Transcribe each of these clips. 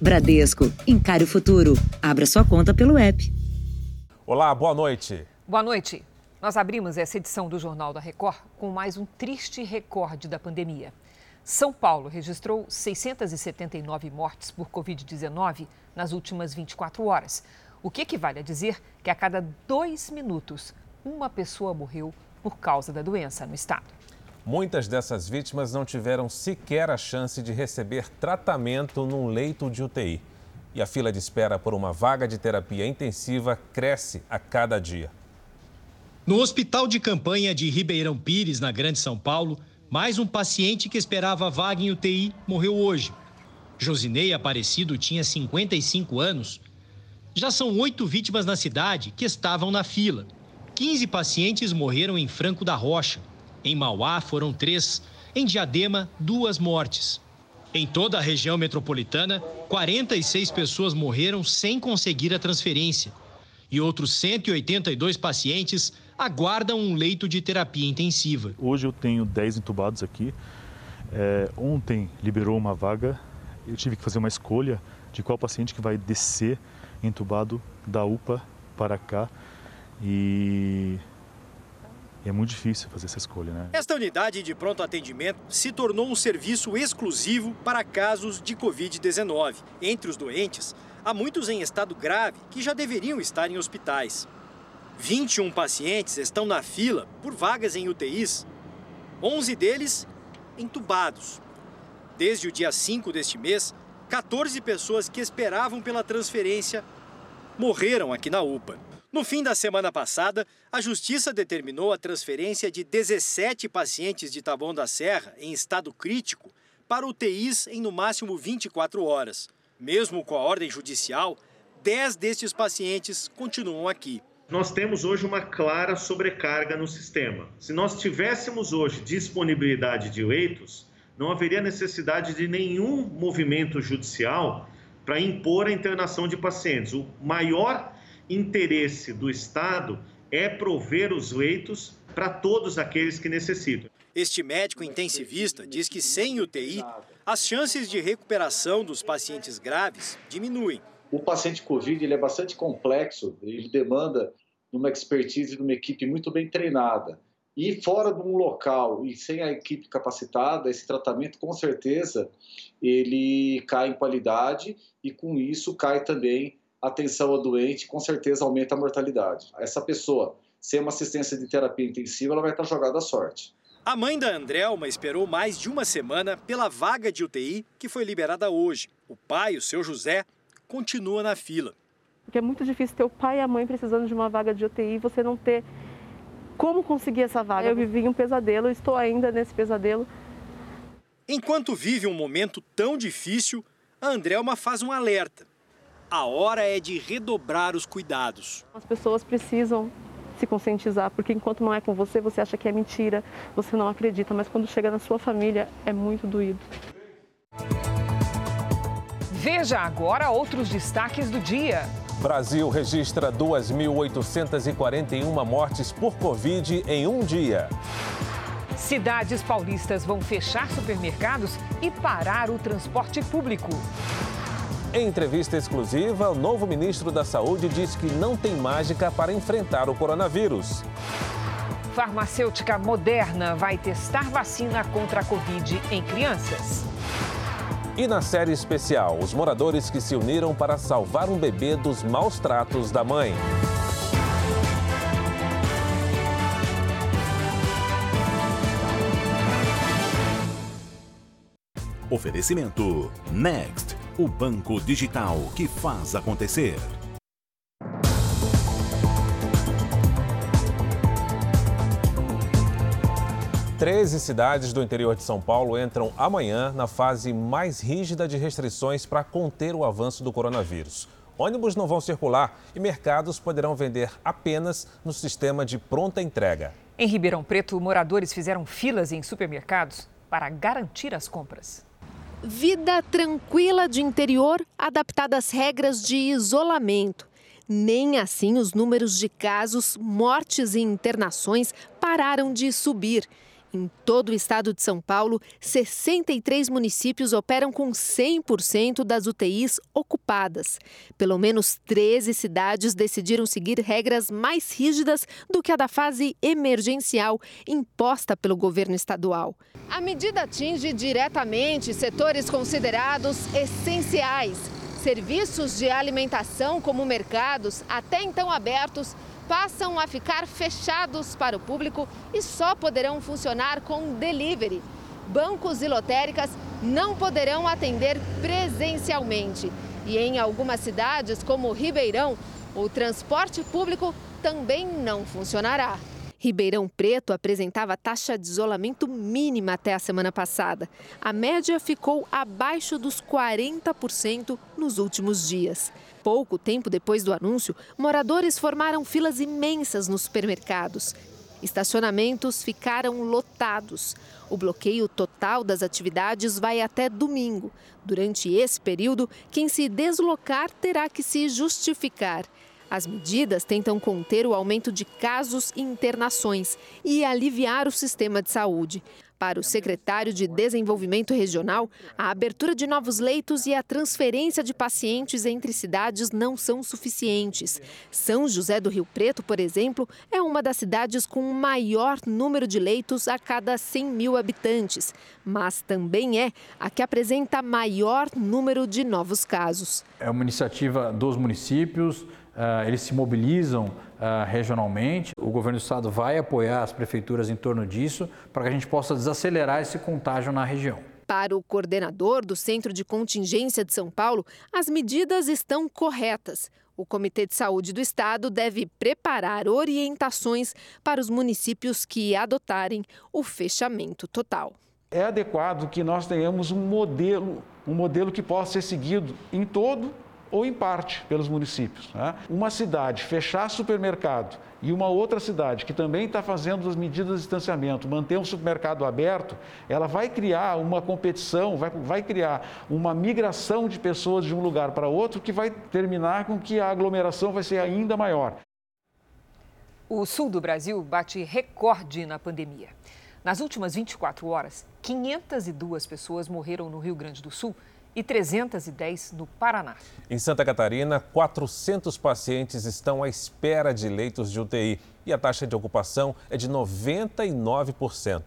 Bradesco, encare o futuro. Abra sua conta pelo app. Olá, boa noite. Boa noite. Nós abrimos essa edição do Jornal da Record com mais um triste recorde da pandemia. São Paulo registrou 679 mortes por Covid-19 nas últimas 24 horas, o que equivale a dizer que a cada dois minutos uma pessoa morreu por causa da doença no estado. Muitas dessas vítimas não tiveram sequer a chance de receber tratamento num leito de UTI. E a fila de espera por uma vaga de terapia intensiva cresce a cada dia. No hospital de campanha de Ribeirão Pires, na Grande São Paulo, mais um paciente que esperava vaga em UTI morreu hoje. Josinei Aparecido tinha 55 anos. Já são oito vítimas na cidade que estavam na fila. 15 pacientes morreram em Franco da Rocha. Em Mauá foram três. Em Diadema, duas mortes. Em toda a região metropolitana, 46 pessoas morreram sem conseguir a transferência. E outros 182 pacientes aguardam um leito de terapia intensiva. Hoje eu tenho 10 entubados aqui. É, ontem liberou uma vaga. Eu tive que fazer uma escolha de qual paciente que vai descer entubado da UPA para cá. E e é muito difícil fazer essa escolha, né? Esta unidade de pronto atendimento se tornou um serviço exclusivo para casos de Covid-19. Entre os doentes, há muitos em estado grave que já deveriam estar em hospitais. 21 pacientes estão na fila por vagas em UTIs, 11 deles entubados. Desde o dia 5 deste mês, 14 pessoas que esperavam pela transferência morreram aqui na UPA. No fim da semana passada, a Justiça determinou a transferência de 17 pacientes de Taboão da Serra em estado crítico para UTIs em no máximo 24 horas. Mesmo com a ordem judicial, 10 destes pacientes continuam aqui. Nós temos hoje uma clara sobrecarga no sistema. Se nós tivéssemos hoje disponibilidade de leitos, não haveria necessidade de nenhum movimento judicial para impor a internação de pacientes. O maior interesse do Estado é prover os leitos para todos aqueles que necessitam. Este médico intensivista diz que sem UTI, as chances de recuperação dos pacientes graves diminuem. O paciente Covid ele é bastante complexo, ele demanda uma expertise de uma equipe muito bem treinada. E fora de um local e sem a equipe capacitada, esse tratamento com certeza ele cai em qualidade e com isso cai também atenção ao doente, com certeza aumenta a mortalidade. Essa pessoa, sem uma assistência de terapia intensiva, ela vai estar jogada à sorte. A mãe da Andrelma esperou mais de uma semana pela vaga de UTI que foi liberada hoje. O pai, o seu José, continua na fila. Porque é muito difícil ter o pai e a mãe precisando de uma vaga de UTI e você não ter como conseguir essa vaga. Eu vivi um pesadelo, estou ainda nesse pesadelo. Enquanto vive um momento tão difícil, a Andrelma faz um alerta a hora é de redobrar os cuidados. As pessoas precisam se conscientizar, porque enquanto não é com você, você acha que é mentira, você não acredita, mas quando chega na sua família é muito doído. Veja agora outros destaques do dia. Brasil registra 2.841 mortes por Covid em um dia. Cidades paulistas vão fechar supermercados e parar o transporte público. Em entrevista exclusiva, o novo ministro da Saúde diz que não tem mágica para enfrentar o coronavírus. Farmacêutica Moderna vai testar vacina contra a Covid em crianças. E na série especial, os moradores que se uniram para salvar um bebê dos maus tratos da mãe. Oferecimento Next o banco digital que faz acontecer. Treze cidades do interior de São Paulo entram amanhã na fase mais rígida de restrições para conter o avanço do coronavírus. Ônibus não vão circular e mercados poderão vender apenas no sistema de pronta entrega. Em Ribeirão Preto, moradores fizeram filas em supermercados para garantir as compras. Vida tranquila de interior, adaptada às regras de isolamento. Nem assim os números de casos, mortes e internações pararam de subir. Em todo o estado de São Paulo, 63 municípios operam com 100% das UTIs ocupadas. Pelo menos 13 cidades decidiram seguir regras mais rígidas do que a da fase emergencial imposta pelo governo estadual. A medida atinge diretamente setores considerados essenciais. Serviços de alimentação, como mercados, até então abertos, passam a ficar fechados para o público e só poderão funcionar com delivery. Bancos e lotéricas não poderão atender presencialmente. E em algumas cidades, como Ribeirão, o transporte público também não funcionará. Ribeirão Preto apresentava taxa de isolamento mínima até a semana passada. A média ficou abaixo dos 40% nos últimos dias. Pouco tempo depois do anúncio, moradores formaram filas imensas nos supermercados. Estacionamentos ficaram lotados. O bloqueio total das atividades vai até domingo. Durante esse período, quem se deslocar terá que se justificar. As medidas tentam conter o aumento de casos e internações e aliviar o sistema de saúde. Para o secretário de Desenvolvimento Regional, a abertura de novos leitos e a transferência de pacientes entre cidades não são suficientes. São José do Rio Preto, por exemplo, é uma das cidades com o maior número de leitos a cada 100 mil habitantes, mas também é a que apresenta maior número de novos casos. É uma iniciativa dos municípios eles se mobilizam uh, regionalmente. O governo do estado vai apoiar as prefeituras em torno disso para que a gente possa desacelerar esse contágio na região. Para o coordenador do Centro de Contingência de São Paulo, as medidas estão corretas. O Comitê de Saúde do Estado deve preparar orientações para os municípios que adotarem o fechamento total. É adequado que nós tenhamos um modelo, um modelo que possa ser seguido em todo ou em parte pelos municípios. Né? Uma cidade fechar supermercado e uma outra cidade que também está fazendo as medidas de distanciamento, manter um supermercado aberto, ela vai criar uma competição, vai, vai criar uma migração de pessoas de um lugar para outro que vai terminar com que a aglomeração vai ser ainda maior. O sul do Brasil bate recorde na pandemia. Nas últimas 24 horas, 502 pessoas morreram no Rio Grande do Sul e 310 no Paraná. Em Santa Catarina, 400 pacientes estão à espera de leitos de UTI e a taxa de ocupação é de 99%.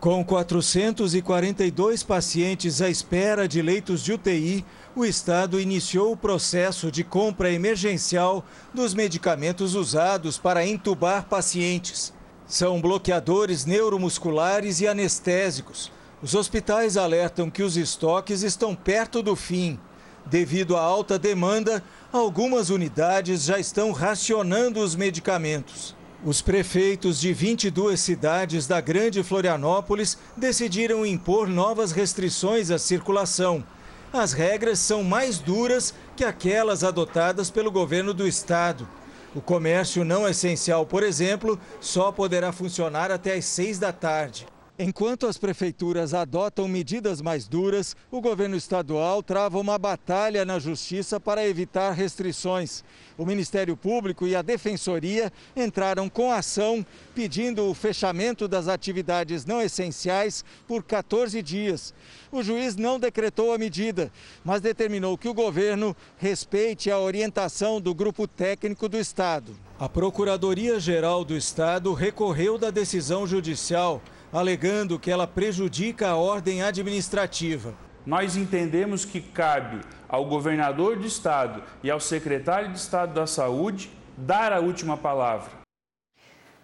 Com 442 pacientes à espera de leitos de UTI, o Estado iniciou o processo de compra emergencial dos medicamentos usados para entubar pacientes. São bloqueadores neuromusculares e anestésicos os hospitais alertam que os estoques estão perto do fim. Devido à alta demanda, algumas unidades já estão racionando os medicamentos. Os prefeitos de 22 cidades da Grande Florianópolis decidiram impor novas restrições à circulação. As regras são mais duras que aquelas adotadas pelo governo do estado. O comércio não essencial, por exemplo, só poderá funcionar até às seis da tarde. Enquanto as prefeituras adotam medidas mais duras, o governo estadual trava uma batalha na justiça para evitar restrições. O Ministério Público e a Defensoria entraram com ação pedindo o fechamento das atividades não essenciais por 14 dias. O juiz não decretou a medida, mas determinou que o governo respeite a orientação do grupo técnico do Estado. A Procuradoria-Geral do Estado recorreu da decisão judicial alegando que ela prejudica a ordem administrativa. Nós entendemos que cabe ao governador do estado e ao secretário de Estado da Saúde dar a última palavra.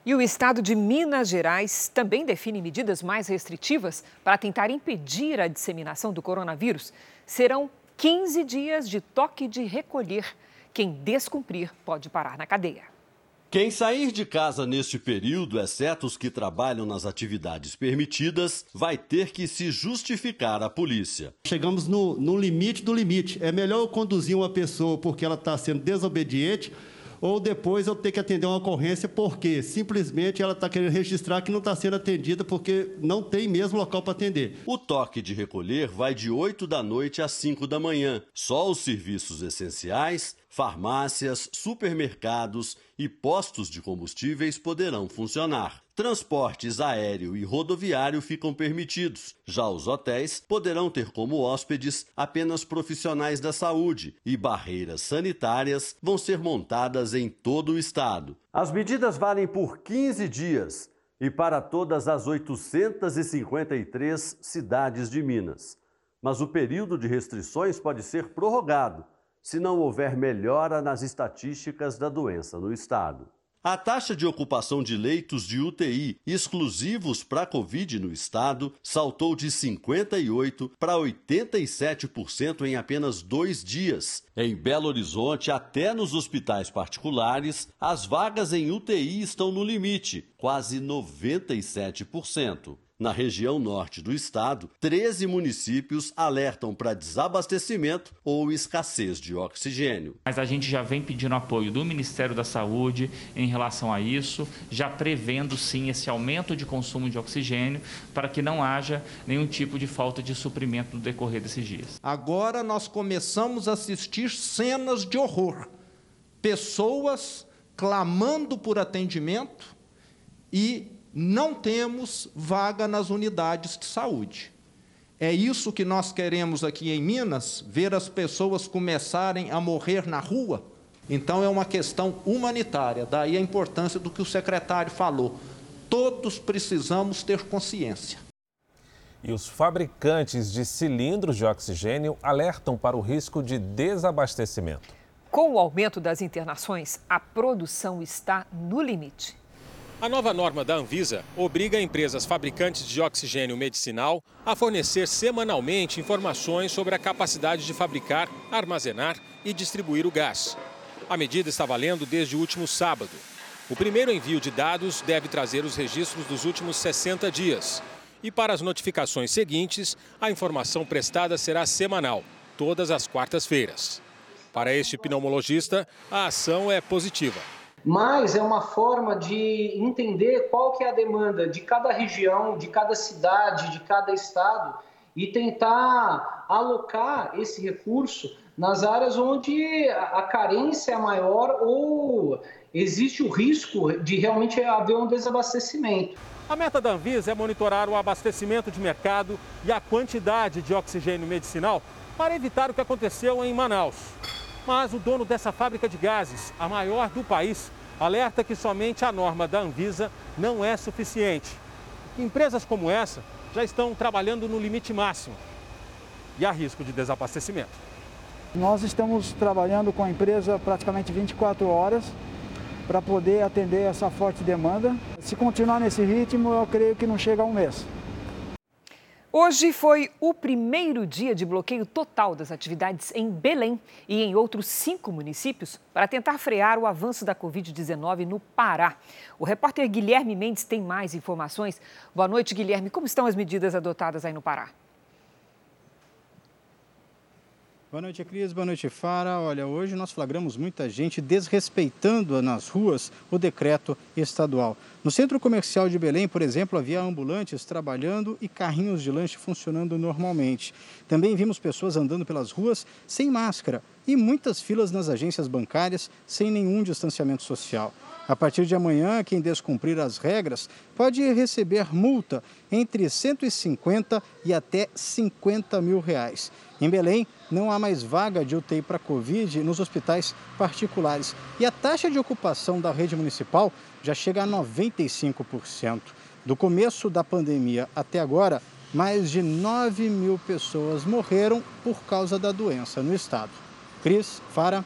E o estado de Minas Gerais também define medidas mais restritivas para tentar impedir a disseminação do coronavírus. Serão 15 dias de toque de recolher. Quem descumprir pode parar na cadeia. Quem sair de casa neste período, exceto os que trabalham nas atividades permitidas, vai ter que se justificar à polícia. Chegamos no, no limite do limite. É melhor eu conduzir uma pessoa porque ela está sendo desobediente ou depois eu ter que atender uma ocorrência porque simplesmente ela está querendo registrar que não está sendo atendida porque não tem mesmo local para atender. O toque de recolher vai de 8 da noite às 5 da manhã. Só os serviços essenciais Farmácias, supermercados e postos de combustíveis poderão funcionar. Transportes aéreo e rodoviário ficam permitidos. Já os hotéis poderão ter como hóspedes apenas profissionais da saúde e barreiras sanitárias vão ser montadas em todo o estado. As medidas valem por 15 dias e para todas as 853 cidades de Minas. Mas o período de restrições pode ser prorrogado se não houver melhora nas estatísticas da doença no estado. A taxa de ocupação de leitos de UTI exclusivos para a Covid no estado saltou de 58% para 87% em apenas dois dias. Em Belo Horizonte, até nos hospitais particulares, as vagas em UTI estão no limite, quase 97%. Na região norte do estado, 13 municípios alertam para desabastecimento ou escassez de oxigênio. Mas a gente já vem pedindo apoio do Ministério da Saúde em relação a isso, já prevendo sim esse aumento de consumo de oxigênio para que não haja nenhum tipo de falta de suprimento no decorrer desses dias. Agora nós começamos a assistir cenas de horror. Pessoas clamando por atendimento e não temos vaga nas unidades de saúde. É isso que nós queremos aqui em Minas, ver as pessoas começarem a morrer na rua? Então é uma questão humanitária, daí a importância do que o secretário falou. Todos precisamos ter consciência. E os fabricantes de cilindros de oxigênio alertam para o risco de desabastecimento. Com o aumento das internações, a produção está no limite. A nova norma da Anvisa obriga empresas fabricantes de oxigênio medicinal a fornecer semanalmente informações sobre a capacidade de fabricar, armazenar e distribuir o gás. A medida está valendo desde o último sábado. O primeiro envio de dados deve trazer os registros dos últimos 60 dias. E para as notificações seguintes, a informação prestada será semanal, todas as quartas-feiras. Para este pneumologista, a ação é positiva mas é uma forma de entender qual que é a demanda de cada região, de cada cidade, de cada estado e tentar alocar esse recurso nas áreas onde a carência é maior ou existe o risco de realmente haver um desabastecimento. A meta da Anvisa é monitorar o abastecimento de mercado e a quantidade de oxigênio medicinal para evitar o que aconteceu em Manaus. Mas o dono dessa fábrica de gases, a maior do país, alerta que somente a norma da Anvisa não é suficiente. Empresas como essa já estão trabalhando no limite máximo e há risco de desabastecimento. Nós estamos trabalhando com a empresa praticamente 24 horas para poder atender essa forte demanda. Se continuar nesse ritmo, eu creio que não chega a um mês. Hoje foi o primeiro dia de bloqueio total das atividades em Belém e em outros cinco municípios para tentar frear o avanço da Covid-19 no Pará. O repórter Guilherme Mendes tem mais informações. Boa noite, Guilherme. Como estão as medidas adotadas aí no Pará? Boa noite, Cris. Boa noite, Fara. Olha, hoje nós flagramos muita gente desrespeitando nas ruas o decreto estadual. No centro comercial de Belém, por exemplo, havia ambulantes trabalhando e carrinhos de lanche funcionando normalmente. Também vimos pessoas andando pelas ruas sem máscara e muitas filas nas agências bancárias sem nenhum distanciamento social. A partir de amanhã, quem descumprir as regras pode receber multa entre 150 e até 50 mil reais. Em Belém, não há mais vaga de UTI para Covid nos hospitais particulares. E a taxa de ocupação da rede municipal já chega a 95%. Do começo da pandemia até agora, mais de 9 mil pessoas morreram por causa da doença no estado. Cris, Fara.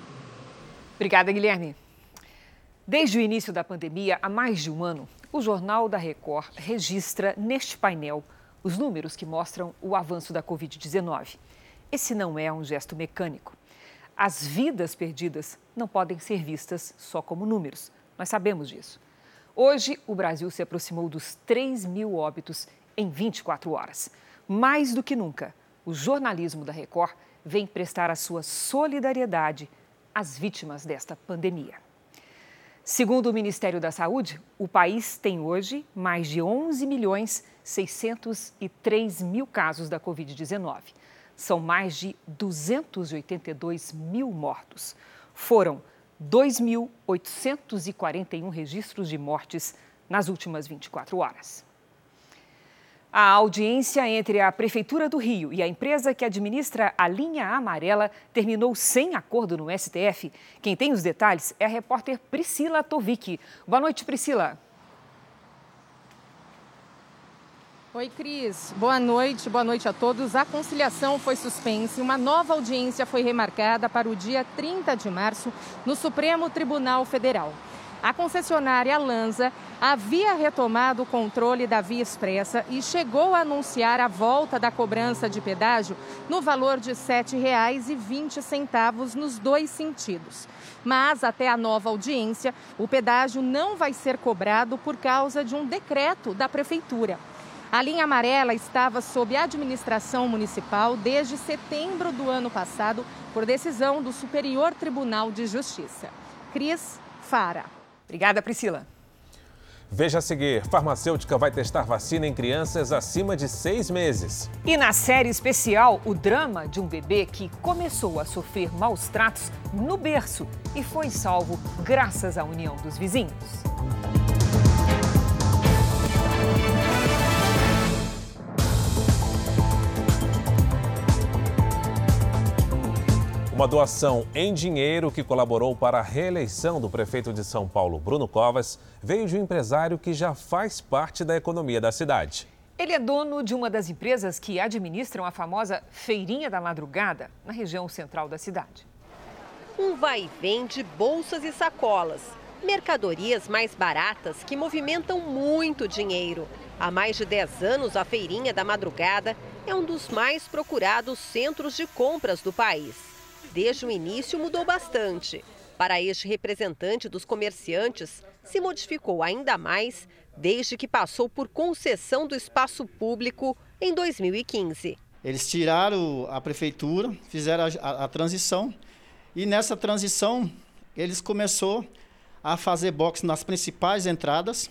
Obrigada, Guilherme. Desde o início da pandemia, há mais de um ano, o Jornal da Record registra neste painel os números que mostram o avanço da Covid-19. Esse não é um gesto mecânico. As vidas perdidas não podem ser vistas só como números. Nós sabemos disso. Hoje, o Brasil se aproximou dos 3 mil óbitos em 24 horas. Mais do que nunca, o jornalismo da Record vem prestar a sua solidariedade às vítimas desta pandemia. Segundo o Ministério da Saúde, o país tem hoje mais de 11 milhões 603 mil casos da Covid-19. São mais de 282 mil mortos. Foram 2.841 registros de mortes nas últimas 24 horas. A audiência entre a Prefeitura do Rio e a empresa que administra a linha amarela terminou sem acordo no STF. Quem tem os detalhes é a repórter Priscila Tovic. Boa noite, Priscila. Oi, Cris. Boa noite, boa noite a todos. A conciliação foi suspensa e uma nova audiência foi remarcada para o dia 30 de março no Supremo Tribunal Federal. A concessionária Lanza havia retomado o controle da Via Expressa e chegou a anunciar a volta da cobrança de pedágio no valor de R$ 7,20 nos dois sentidos. Mas, até a nova audiência, o pedágio não vai ser cobrado por causa de um decreto da Prefeitura. A linha amarela estava sob administração municipal desde setembro do ano passado, por decisão do Superior Tribunal de Justiça. Cris Fara. Obrigada, Priscila. Veja a seguir: farmacêutica vai testar vacina em crianças acima de seis meses. E na série especial, o drama de um bebê que começou a sofrer maus tratos no berço e foi salvo graças à união dos vizinhos. Uma doação em dinheiro que colaborou para a reeleição do prefeito de São Paulo, Bruno Covas, veio de um empresário que já faz parte da economia da cidade. Ele é dono de uma das empresas que administram a famosa Feirinha da Madrugada, na região central da cidade. Um vai e vem de bolsas e sacolas, mercadorias mais baratas que movimentam muito dinheiro. Há mais de 10 anos, a Feirinha da Madrugada é um dos mais procurados centros de compras do país desde o início mudou bastante. Para este representante dos comerciantes, se modificou ainda mais desde que passou por concessão do espaço público em 2015. Eles tiraram a prefeitura, fizeram a, a, a transição e nessa transição eles começou a fazer box nas principais entradas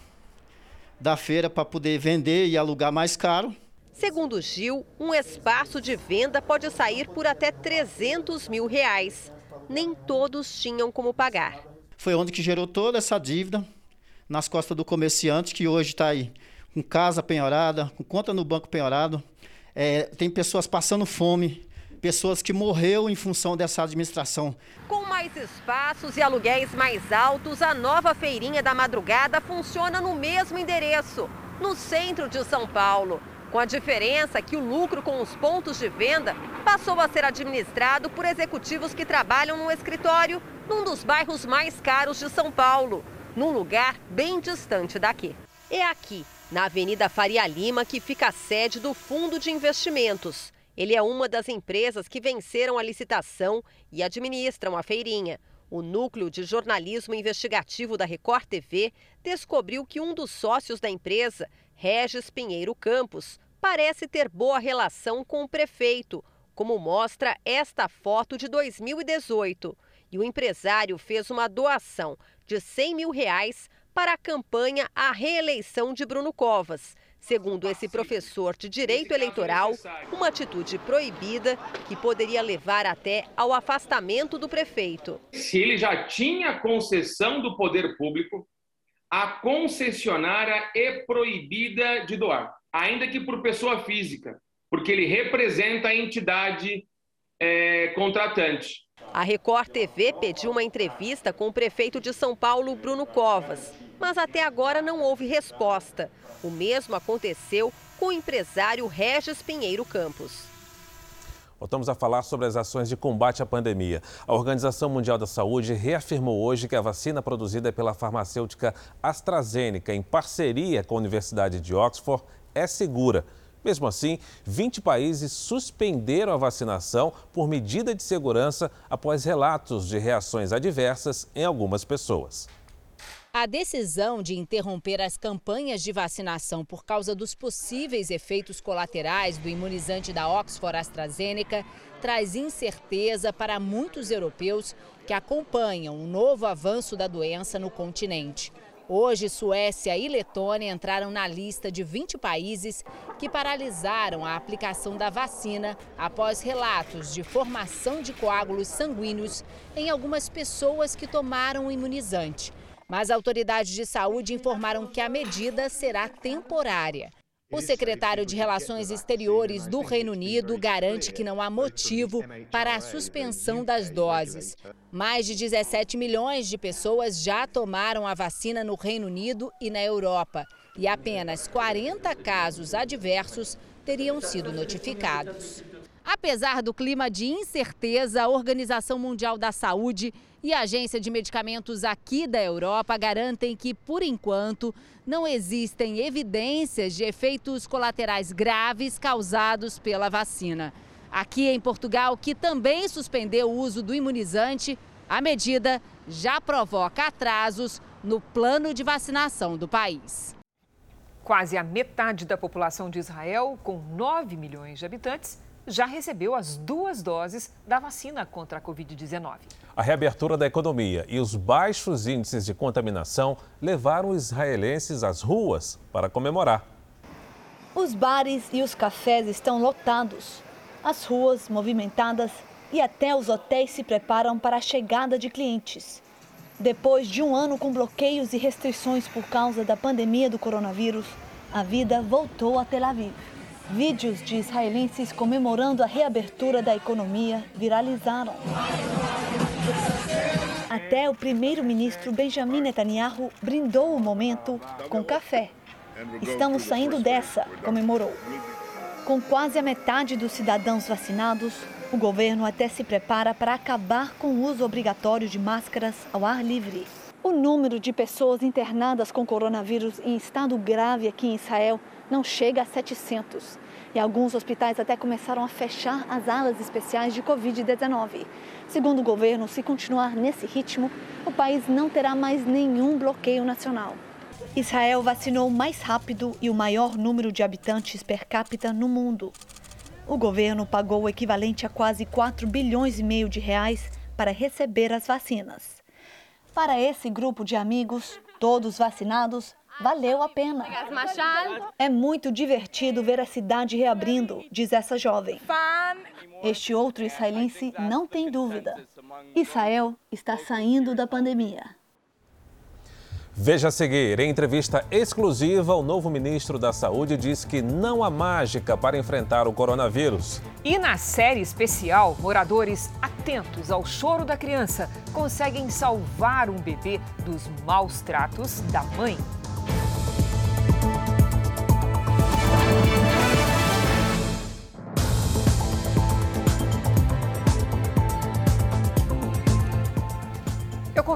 da feira para poder vender e alugar mais caro. Segundo Gil, um espaço de venda pode sair por até 300 mil reais. Nem todos tinham como pagar. Foi onde que gerou toda essa dívida nas costas do comerciante, que hoje está aí com casa penhorada, com conta no banco penhorado. É, tem pessoas passando fome, pessoas que morreram em função dessa administração. Com mais espaços e aluguéis mais altos, a nova feirinha da madrugada funciona no mesmo endereço, no centro de São Paulo com a diferença que o lucro com os pontos de venda passou a ser administrado por executivos que trabalham no escritório num dos bairros mais caros de São Paulo, num lugar bem distante daqui. É aqui, na Avenida Faria Lima, que fica a sede do Fundo de Investimentos. Ele é uma das empresas que venceram a licitação e administram a feirinha. O núcleo de jornalismo investigativo da Record TV descobriu que um dos sócios da empresa Regis Pinheiro Campos parece ter boa relação com o prefeito, como mostra esta foto de 2018. E o empresário fez uma doação de 100 mil reais para a campanha à reeleição de Bruno Covas. Segundo esse professor de direito eleitoral, uma atitude proibida que poderia levar até ao afastamento do prefeito. Se ele já tinha concessão do poder público, a concessionária é proibida de doar, ainda que por pessoa física, porque ele representa a entidade é, contratante. A Record TV pediu uma entrevista com o prefeito de São Paulo, Bruno Covas, mas até agora não houve resposta. O mesmo aconteceu com o empresário Regis Pinheiro Campos. Voltamos a falar sobre as ações de combate à pandemia. A Organização Mundial da Saúde reafirmou hoje que a vacina produzida pela farmacêutica AstraZeneca, em parceria com a Universidade de Oxford, é segura. Mesmo assim, 20 países suspenderam a vacinação por medida de segurança após relatos de reações adversas em algumas pessoas. A decisão de interromper as campanhas de vacinação por causa dos possíveis efeitos colaterais do imunizante da Oxford AstraZeneca traz incerteza para muitos europeus que acompanham o novo avanço da doença no continente. Hoje, Suécia e Letônia entraram na lista de 20 países que paralisaram a aplicação da vacina após relatos de formação de coágulos sanguíneos em algumas pessoas que tomaram o imunizante. Mas autoridades de saúde informaram que a medida será temporária. O secretário de Relações Exteriores do Reino Unido garante que não há motivo para a suspensão das doses. Mais de 17 milhões de pessoas já tomaram a vacina no Reino Unido e na Europa. E apenas 40 casos adversos teriam sido notificados. Apesar do clima de incerteza, a Organização Mundial da Saúde e a Agência de Medicamentos aqui da Europa garantem que, por enquanto, não existem evidências de efeitos colaterais graves causados pela vacina. Aqui em Portugal, que também suspendeu o uso do imunizante, a medida já provoca atrasos no plano de vacinação do país. Quase a metade da população de Israel, com 9 milhões de habitantes, já recebeu as duas doses da vacina contra a Covid-19. A reabertura da economia e os baixos índices de contaminação levaram os israelenses às ruas para comemorar. Os bares e os cafés estão lotados, as ruas movimentadas e até os hotéis se preparam para a chegada de clientes. Depois de um ano com bloqueios e restrições por causa da pandemia do coronavírus, a vida voltou a Tel Aviv. Vídeos de israelenses comemorando a reabertura da economia viralizaram. Até o primeiro-ministro Benjamin Netanyahu brindou o momento com café. Estamos saindo dessa, comemorou. Com quase a metade dos cidadãos vacinados, o governo até se prepara para acabar com o uso obrigatório de máscaras ao ar livre. O número de pessoas internadas com coronavírus em estado grave aqui em Israel não chega a 700. E alguns hospitais até começaram a fechar as alas especiais de Covid-19. Segundo o governo, se continuar nesse ritmo, o país não terá mais nenhum bloqueio nacional. Israel vacinou mais rápido e o maior número de habitantes per capita no mundo. O governo pagou o equivalente a quase 4 bilhões e meio de reais para receber as vacinas. Para esse grupo de amigos, todos vacinados, valeu a pena. É muito divertido ver a cidade reabrindo, diz essa jovem. Este outro israelense não tem dúvida. Israel está saindo da pandemia. Veja a seguir, em entrevista exclusiva, o novo ministro da Saúde diz que não há mágica para enfrentar o coronavírus. E na série especial, moradores atentos ao choro da criança conseguem salvar um bebê dos maus tratos da mãe.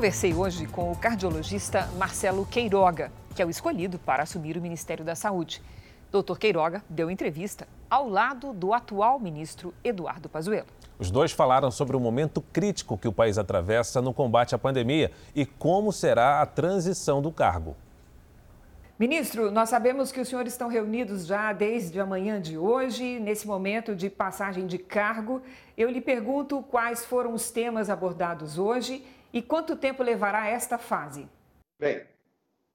Conversei hoje com o cardiologista Marcelo Queiroga, que é o escolhido para assumir o Ministério da Saúde. Doutor Queiroga deu entrevista ao lado do atual ministro Eduardo Pazuello. Os dois falaram sobre o momento crítico que o país atravessa no combate à pandemia e como será a transição do cargo. Ministro, nós sabemos que os senhores estão reunidos já desde a manhã de hoje, nesse momento de passagem de cargo. Eu lhe pergunto quais foram os temas abordados hoje e quanto tempo levará esta fase? Bem,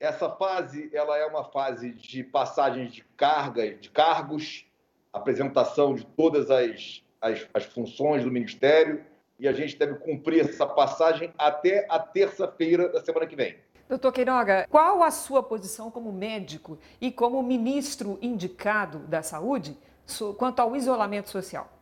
essa fase ela é uma fase de passagem de carga, de cargos, apresentação de todas as, as, as funções do Ministério e a gente deve cumprir essa passagem até a terça-feira da semana que vem. Doutor Queiroga, qual a sua posição como médico e como ministro indicado da saúde quanto ao isolamento social?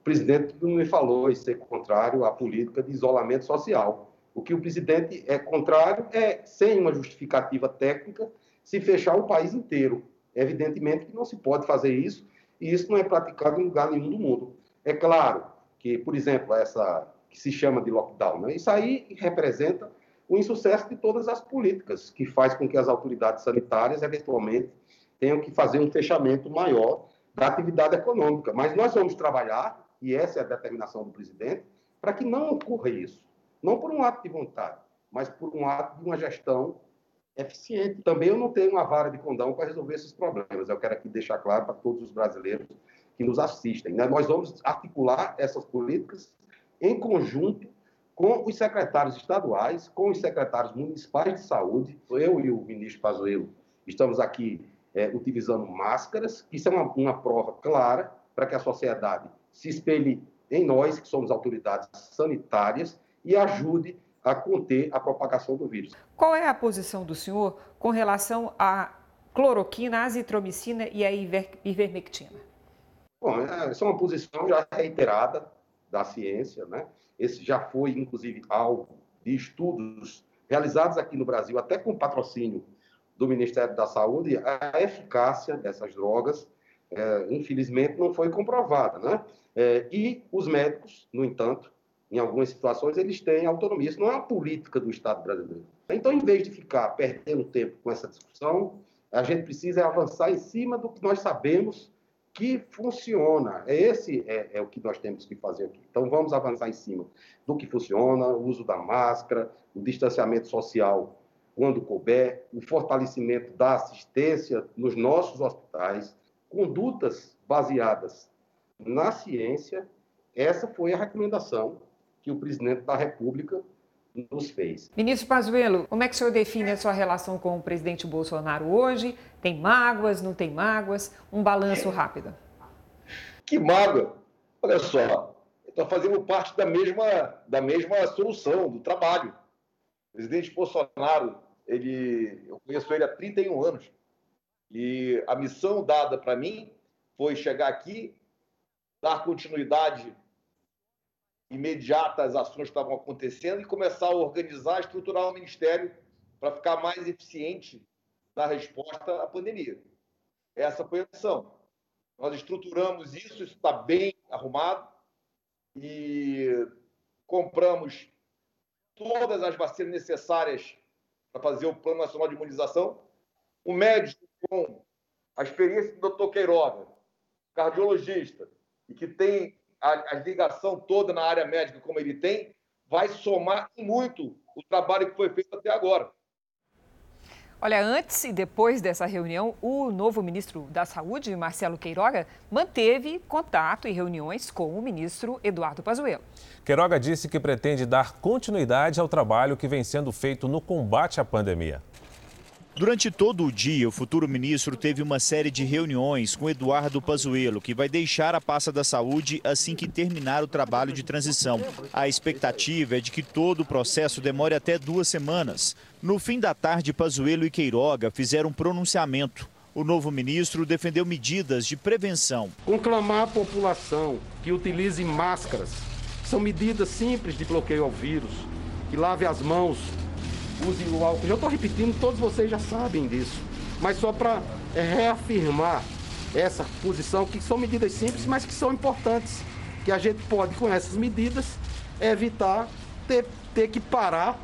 O presidente não me falou em ser contrário à política de isolamento social. O que o presidente é contrário é, sem uma justificativa técnica, se fechar o país inteiro. Evidentemente que não se pode fazer isso, e isso não é praticado em lugar nenhum do mundo. É claro que, por exemplo, essa que se chama de lockdown, né? isso aí representa o insucesso de todas as políticas, que faz com que as autoridades sanitárias, eventualmente, tenham que fazer um fechamento maior da atividade econômica. Mas nós vamos trabalhar, e essa é a determinação do presidente, para que não ocorra isso. Não por um ato de vontade, mas por um ato de uma gestão eficiente. Também eu não tenho uma vara de condão para resolver esses problemas. Eu quero aqui deixar claro para todos os brasileiros que nos assistem. Né? Nós vamos articular essas políticas em conjunto com os secretários estaduais, com os secretários municipais de saúde. Eu e o ministro Pazuello estamos aqui é, utilizando máscaras, isso é uma, uma prova clara para que a sociedade se espelhe em nós, que somos autoridades sanitárias, e ajude a conter a propagação do vírus. Qual é a posição do senhor com relação à cloroquina, azitromicina e a iver, ivermectina? Bom, é, essa é uma posição já reiterada da ciência, né? Esse já foi, inclusive, alvo de estudos realizados aqui no Brasil, até com patrocínio do Ministério da Saúde, a eficácia dessas drogas, é, infelizmente, não foi comprovada, né? É, e os médicos, no entanto, em algumas situações, eles têm autonomia. Isso não é uma política do Estado brasileiro. Então, em vez de ficar perdendo tempo com essa discussão, a gente precisa avançar em cima do que nós sabemos que funciona. Esse é, é, o que nós temos que fazer aqui. Então, vamos avançar em cima do que funciona, o uso da máscara, o distanciamento social quando couber, o fortalecimento da assistência nos nossos hospitais, condutas baseadas na ciência. Essa foi a recomendação que o presidente da República nos fez. Ministro Pazuello, como é que o senhor define a sua relação com o presidente Bolsonaro hoje? Tem mágoas, não tem mágoas? Um balanço rápido. Que mágoa! Olha só, está fazendo parte da mesma, da mesma solução, do trabalho. O presidente Bolsonaro, ele, eu conheço ele há 31 anos, e a missão dada para mim foi chegar aqui, dar continuidade imediata às ações que estavam acontecendo e começar a organizar, estruturar o Ministério para ficar mais eficiente na resposta à pandemia. Essa foi a missão. Nós estruturamos isso, isso está bem arrumado e compramos todas as vacinas necessárias para fazer o Plano Nacional de Imunização. O médico com a experiência do Dr. Queiroga, cardiologista, e que tem a, a ligação toda na área médica como ele tem, vai somar muito o trabalho que foi feito até agora. Olha, antes e depois dessa reunião, o novo ministro da Saúde, Marcelo Queiroga, manteve contato e reuniões com o ministro Eduardo Pazuello. Queiroga disse que pretende dar continuidade ao trabalho que vem sendo feito no combate à pandemia. Durante todo o dia, o futuro ministro teve uma série de reuniões com Eduardo Pazuello, que vai deixar a pasta da saúde assim que terminar o trabalho de transição. A expectativa é de que todo o processo demore até duas semanas. No fim da tarde, Pazuello e Queiroga fizeram um pronunciamento. O novo ministro defendeu medidas de prevenção. Conclamar a população que utilize máscaras. São medidas simples de bloqueio ao vírus. Que lave as mãos use o álcool. Já estou repetindo, todos vocês já sabem disso. Mas só para é, reafirmar essa posição, que são medidas simples, mas que são importantes. Que a gente pode, com essas medidas, evitar ter, ter que parar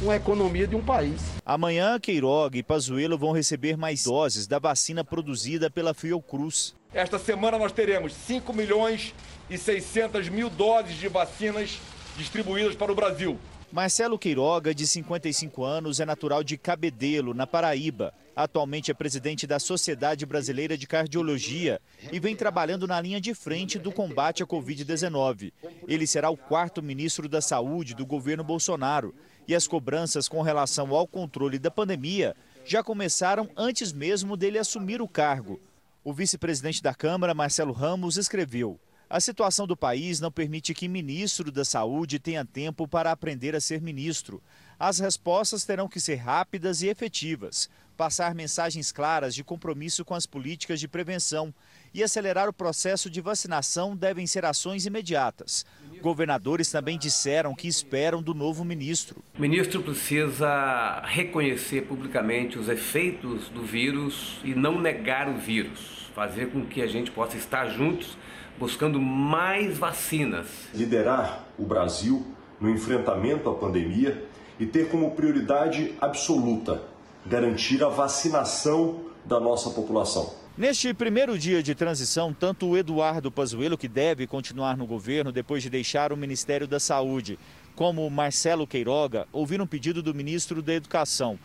uma economia de um país. Amanhã, Queiroga e Pazuello vão receber mais doses da vacina produzida pela Fiocruz. Esta semana nós teremos 5 milhões e 600 mil doses de vacinas distribuídas para o Brasil. Marcelo Queiroga, de 55 anos, é natural de Cabedelo, na Paraíba. Atualmente é presidente da Sociedade Brasileira de Cardiologia e vem trabalhando na linha de frente do combate à Covid-19. Ele será o quarto ministro da Saúde do governo Bolsonaro e as cobranças com relação ao controle da pandemia já começaram antes mesmo dele assumir o cargo. O vice-presidente da Câmara, Marcelo Ramos, escreveu. A situação do país não permite que ministro da Saúde tenha tempo para aprender a ser ministro. As respostas terão que ser rápidas e efetivas, passar mensagens claras de compromisso com as políticas de prevenção e acelerar o processo de vacinação devem ser ações imediatas. Governadores também disseram que esperam do novo ministro. O ministro precisa reconhecer publicamente os efeitos do vírus e não negar o vírus, fazer com que a gente possa estar juntos buscando mais vacinas. Liderar o Brasil no enfrentamento à pandemia e ter como prioridade absoluta garantir a vacinação da nossa população. Neste primeiro dia de transição, tanto o Eduardo Pazuello, que deve continuar no governo depois de deixar o Ministério da Saúde, como o Marcelo Queiroga, ouviram um pedido do ministro da Educação.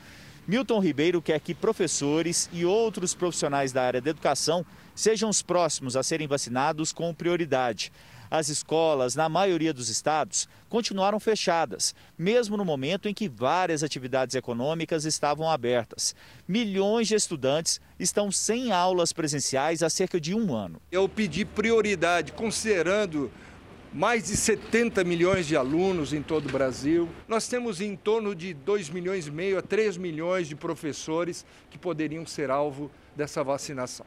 Milton Ribeiro quer que professores e outros profissionais da área da educação sejam os próximos a serem vacinados com prioridade. As escolas, na maioria dos estados, continuaram fechadas, mesmo no momento em que várias atividades econômicas estavam abertas. Milhões de estudantes estão sem aulas presenciais há cerca de um ano. Eu pedi prioridade, considerando mais de 70 milhões de alunos em todo o Brasil. Nós temos em torno de 2 milhões e meio a 3 milhões de professores que poderiam ser alvo dessa vacinação.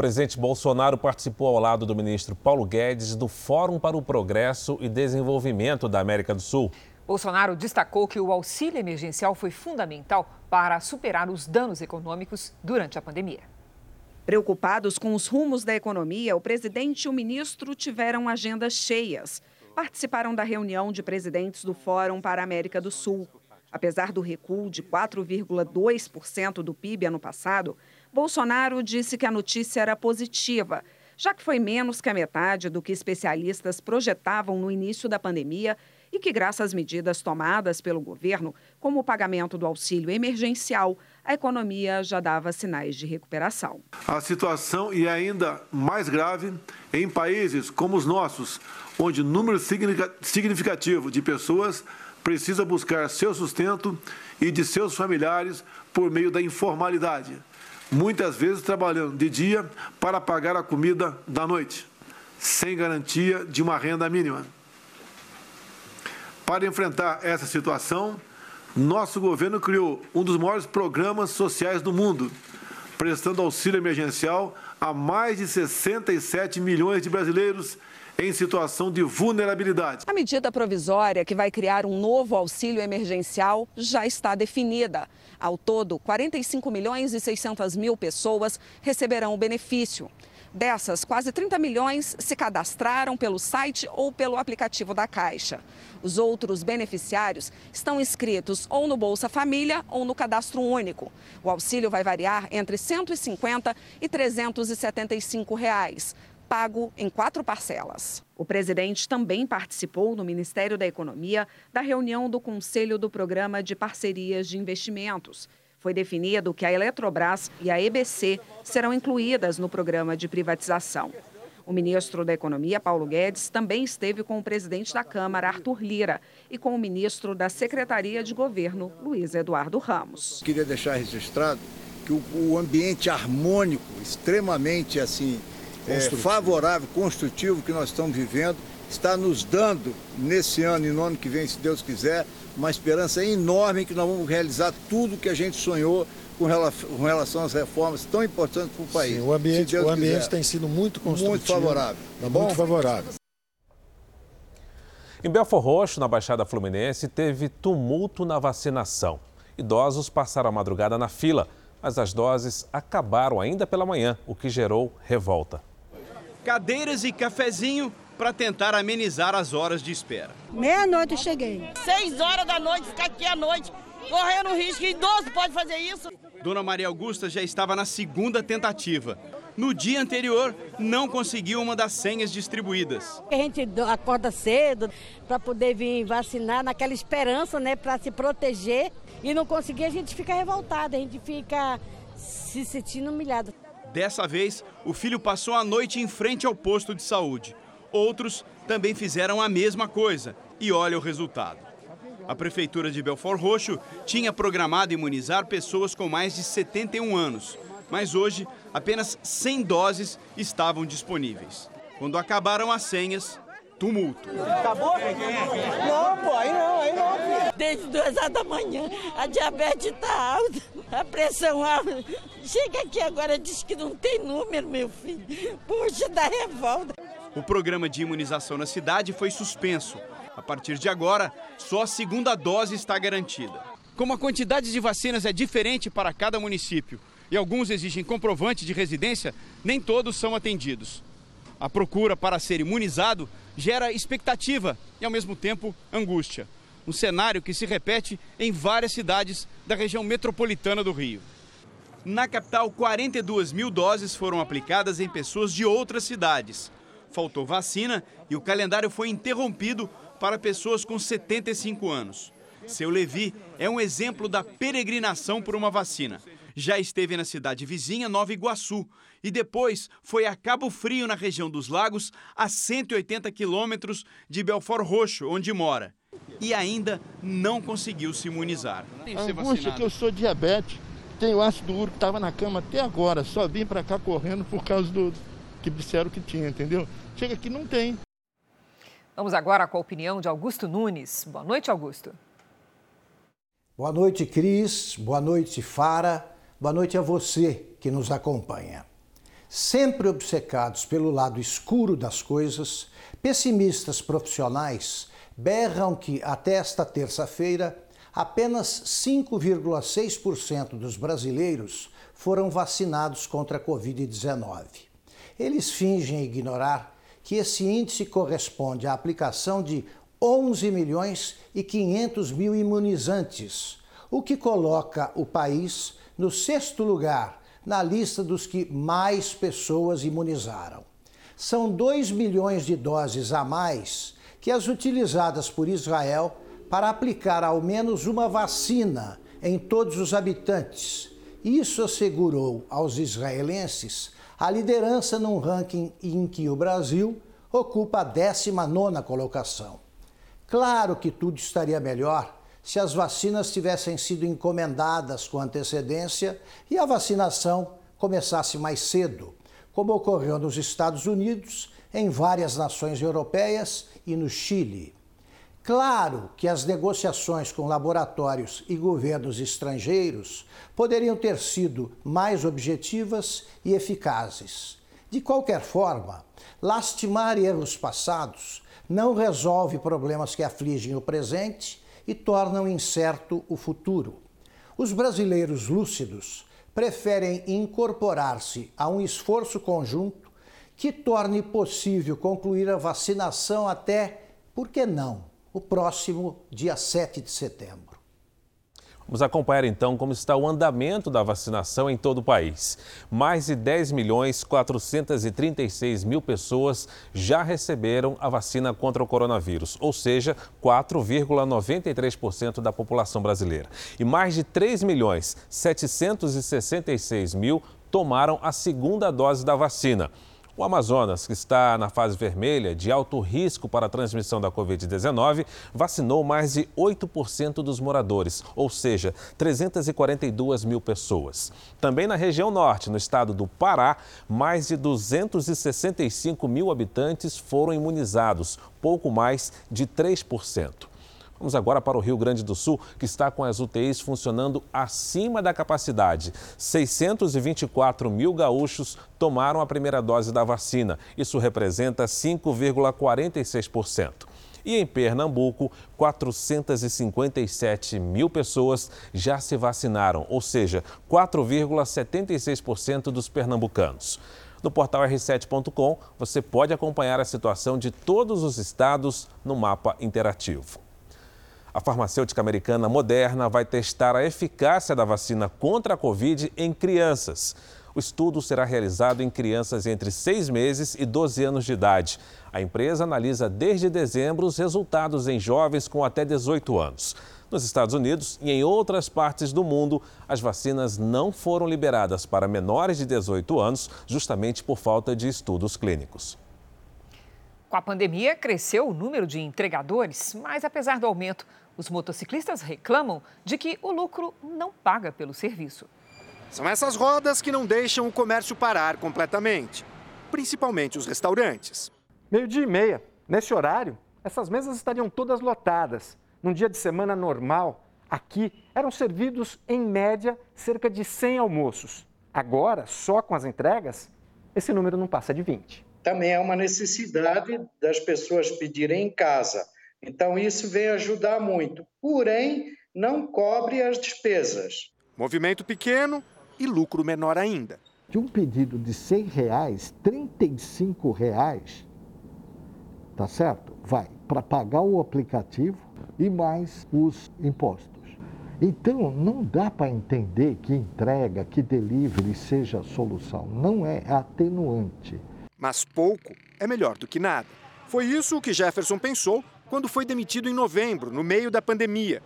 O presidente Bolsonaro participou ao lado do ministro Paulo Guedes do Fórum para o Progresso e Desenvolvimento da América do Sul. Bolsonaro destacou que o auxílio emergencial foi fundamental para superar os danos econômicos durante a pandemia. Preocupados com os rumos da economia, o presidente e o ministro tiveram agendas cheias. Participaram da reunião de presidentes do Fórum para a América do Sul. Apesar do recuo de 4,2% do PIB ano passado, Bolsonaro disse que a notícia era positiva, já que foi menos que a metade do que especialistas projetavam no início da pandemia e que, graças às medidas tomadas pelo governo, como o pagamento do auxílio emergencial, a economia já dava sinais de recuperação. A situação é ainda mais grave em países como os nossos, onde número significativo de pessoas precisa buscar seu sustento e de seus familiares por meio da informalidade, muitas vezes trabalhando de dia para pagar a comida da noite, sem garantia de uma renda mínima. Para enfrentar essa situação, nosso governo criou um dos maiores programas sociais do mundo, prestando auxílio emergencial a mais de 67 milhões de brasileiros em situação de vulnerabilidade. A medida provisória que vai criar um novo auxílio emergencial já está definida. Ao todo, 45 milhões e 600 mil pessoas receberão o benefício. Dessas, quase 30 milhões se cadastraram pelo site ou pelo aplicativo da Caixa. Os outros beneficiários estão inscritos ou no Bolsa Família ou no Cadastro Único. O auxílio vai variar entre 150 e 375 reais pago em quatro parcelas. O presidente também participou no Ministério da Economia da reunião do Conselho do Programa de Parcerias de Investimentos. Foi definido que a Eletrobras e a EBC serão incluídas no programa de privatização. O ministro da Economia, Paulo Guedes, também esteve com o presidente da Câmara, Arthur Lira, e com o ministro da Secretaria de Governo, Luiz Eduardo Ramos. Queria deixar registrado que o, ambiente harmônico, extremamente assim é, favorável, construtivo que nós estamos vivendo, está nos dando, nesse ano e no ano que vem, se Deus quiser, uma esperança enorme que nós vamos realizar tudo que a gente sonhou com relação às reformas tão importantes para o país. Sim, o ambiente, o ambiente tem sido muito construtivo. Muito favorável. Tá bom? Muito favorável. Em Belfor Roxo, na Baixada Fluminense, teve tumulto na vacinação. Idosos passaram a madrugada na fila, mas as doses acabaram ainda pela manhã, o que gerou revolta cadeiras e cafezinho para tentar amenizar as horas de espera. Meia-noite cheguei. Seis horas da noite, ficar aqui à noite, correndo risco. Idoso pode fazer isso. Dona Maria Augusta já estava na segunda tentativa. No dia anterior, não conseguiu uma das senhas distribuídas. A gente acorda cedo para poder vir vacinar, naquela esperança, né, para se proteger. E não conseguir, a gente fica revoltada, a gente fica se sentindo humilhado. Dessa vez, o filho passou a noite em frente ao posto de saúde. Outros também fizeram a mesma coisa e olha o resultado. A Prefeitura de Belfort Roxo tinha programado imunizar pessoas com mais de 71 anos, mas hoje apenas 100 doses estavam disponíveis. Quando acabaram as senhas, tumulto. Acabou? Não, pô, aí não, aí não. Desde duas horas da manhã, a diabetes está alta, a pressão alta. Chega aqui agora, diz que não tem número, meu filho. Puxa, dá revolta. O programa de imunização na cidade foi suspenso. A partir de agora, só a segunda dose está garantida. Como a quantidade de vacinas é diferente para cada município e alguns exigem comprovante de residência, nem todos são atendidos. A procura para ser imunizado gera expectativa e, ao mesmo tempo, angústia. Um cenário que se repete em várias cidades da região metropolitana do Rio. Na capital, 42 mil doses foram aplicadas em pessoas de outras cidades. Faltou vacina e o calendário foi interrompido para pessoas com 75 anos. Seu Levi é um exemplo da peregrinação por uma vacina. Já esteve na cidade vizinha Nova Iguaçu e depois foi a Cabo Frio, na região dos Lagos, a 180 quilômetros de Belfort Roxo, onde mora. E ainda não conseguiu se imunizar. A angústia que eu sou diabético, tenho ácido úrico, estava na cama até agora, só vim para cá correndo por causa do que disseram que tinha, entendeu? Chega aqui não tem. Vamos agora com a opinião de Augusto Nunes. Boa noite, Augusto. Boa noite, Cris. Boa noite, Fara. Boa noite a você que nos acompanha. Sempre obcecados pelo lado escuro das coisas, pessimistas profissionais berram que até esta terça-feira apenas 5,6% dos brasileiros foram vacinados contra a Covid-19. Eles fingem ignorar que esse índice corresponde à aplicação de 11 milhões e 500 mil imunizantes, o que coloca o país no sexto lugar na lista dos que mais pessoas imunizaram. São 2 milhões de doses a mais que as utilizadas por Israel para aplicar ao menos uma vacina em todos os habitantes. Isso assegurou aos israelenses a liderança num ranking em que o Brasil ocupa a 19 colocação. Claro que tudo estaria melhor se as vacinas tivessem sido encomendadas com antecedência e a vacinação começasse mais cedo, como ocorreu nos Estados Unidos, em várias nações europeias e no Chile. Claro que as negociações com laboratórios e governos estrangeiros poderiam ter sido mais objetivas e eficazes. De qualquer forma, lastimar erros passados não resolve problemas que afligem o presente e tornam incerto o futuro. Os brasileiros lúcidos preferem incorporar-se a um esforço conjunto que torne possível concluir a vacinação até, por que não, o próximo dia 7 de setembro. Vamos acompanhar então como está o andamento da vacinação em todo o país. Mais de 10 milhões 436 mil pessoas já receberam a vacina contra o coronavírus, ou seja, 4,93% da população brasileira. E mais de 3 milhões 766 mil tomaram a segunda dose da vacina. O Amazonas, que está na fase vermelha de alto risco para a transmissão da Covid-19, vacinou mais de 8% dos moradores, ou seja, 342 mil pessoas. Também na região norte, no estado do Pará, mais de 265 mil habitantes foram imunizados, pouco mais de 3%. Vamos agora para o Rio Grande do Sul, que está com as UTIs funcionando acima da capacidade. 624 mil gaúchos tomaram a primeira dose da vacina. Isso representa 5,46%. E em Pernambuco, 457 mil pessoas já se vacinaram, ou seja, 4,76% dos pernambucanos. No portal r7.com, você pode acompanhar a situação de todos os estados no mapa interativo. A farmacêutica americana Moderna vai testar a eficácia da vacina contra a Covid em crianças. O estudo será realizado em crianças entre 6 meses e 12 anos de idade. A empresa analisa desde dezembro os resultados em jovens com até 18 anos. Nos Estados Unidos e em outras partes do mundo, as vacinas não foram liberadas para menores de 18 anos, justamente por falta de estudos clínicos. Com a pandemia, cresceu o número de entregadores, mas apesar do aumento, os motociclistas reclamam de que o lucro não paga pelo serviço. São essas rodas que não deixam o comércio parar completamente, principalmente os restaurantes. Meio-dia e meia. Nesse horário, essas mesas estariam todas lotadas. Num dia de semana normal, aqui eram servidos, em média, cerca de 100 almoços. Agora, só com as entregas, esse número não passa de 20. Também é uma necessidade das pessoas pedirem em casa então, isso vem ajudar muito, porém, não cobre as despesas. Movimento pequeno e lucro menor ainda. De um pedido de 100 reais, 35 reais, tá certo? Vai para pagar o aplicativo e mais os impostos. Então, não dá para entender que entrega, que delivery seja a solução. Não é, é atenuante. Mas pouco é melhor do que nada. Foi isso que Jefferson pensou quando foi demitido em novembro, no meio da pandemia.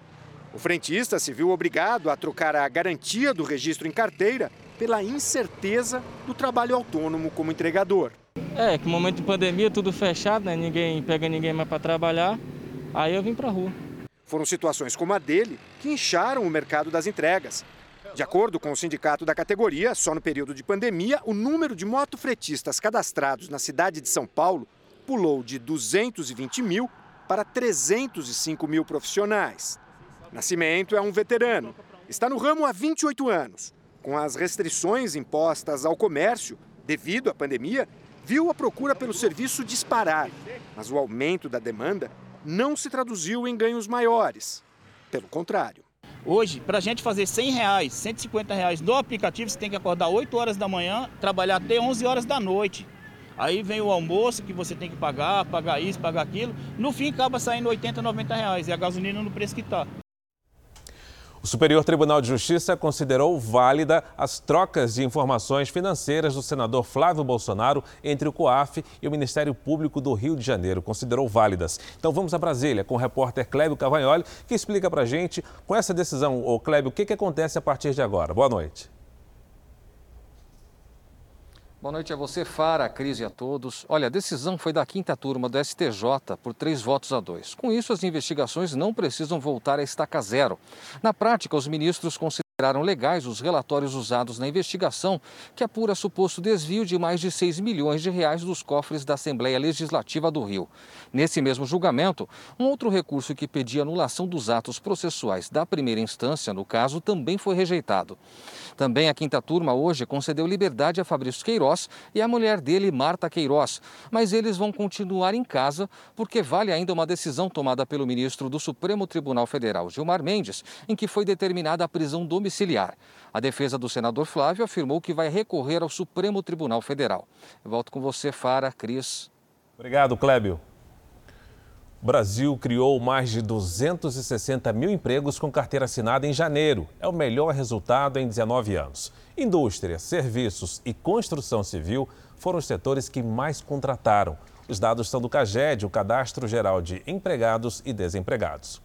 O frentista se viu obrigado a trocar a garantia do registro em carteira pela incerteza do trabalho autônomo como entregador. É, que no momento de pandemia, tudo fechado, né? Ninguém pega ninguém mais para trabalhar. Aí eu vim para a rua. Foram situações como a dele que incharam o mercado das entregas. De acordo com o sindicato da categoria, só no período de pandemia, o número de motofretistas cadastrados na cidade de São Paulo pulou de 220 mil para 305 mil profissionais. Nascimento é um veterano. Está no ramo há 28 anos. Com as restrições impostas ao comércio devido à pandemia, viu a procura pelo serviço disparar, mas o aumento da demanda não se traduziu em ganhos maiores. Pelo contrário. Hoje, para a gente fazer 100 reais, 150 reais no aplicativo, você tem que acordar 8 horas da manhã, trabalhar até 11 horas da noite. Aí vem o almoço que você tem que pagar, pagar isso, pagar aquilo. No fim, acaba saindo 80, 90 reais. E a gasolina no preço que está. O Superior Tribunal de Justiça considerou válida as trocas de informações financeiras do senador Flávio Bolsonaro entre o COAF e o Ministério Público do Rio de Janeiro. Considerou válidas. Então vamos a Brasília com o repórter Clébio Cavagnoli, que explica para gente, com essa decisão, o Clébio, o que, que acontece a partir de agora. Boa noite. Boa noite a você, Fara, a Cris e a todos. Olha, a decisão foi da quinta turma do STJ por três votos a dois. Com isso, as investigações não precisam voltar a estaca zero. Na prática, os ministros consideraram legais os relatórios usados na investigação que apura suposto desvio de mais de 6 milhões de reais dos cofres da Assembleia Legislativa do Rio. Nesse mesmo julgamento, um outro recurso que pedia anulação dos atos processuais da primeira instância, no caso, também foi rejeitado. Também a quinta turma hoje concedeu liberdade a Fabrício Queiroz e a mulher dele, Marta Queiroz. Mas eles vão continuar em casa porque vale ainda uma decisão tomada pelo ministro do Supremo Tribunal Federal, Gilmar Mendes, em que foi determinada a prisão domiciliar. A defesa do senador Flávio afirmou que vai recorrer ao Supremo Tribunal Federal. Eu volto com você, Fara, Cris. Obrigado, Clébio. O Brasil criou mais de 260 mil empregos com carteira assinada em janeiro. É o melhor resultado em 19 anos. Indústria, serviços e construção civil foram os setores que mais contrataram. Os dados são do CAGED, o Cadastro Geral de Empregados e Desempregados.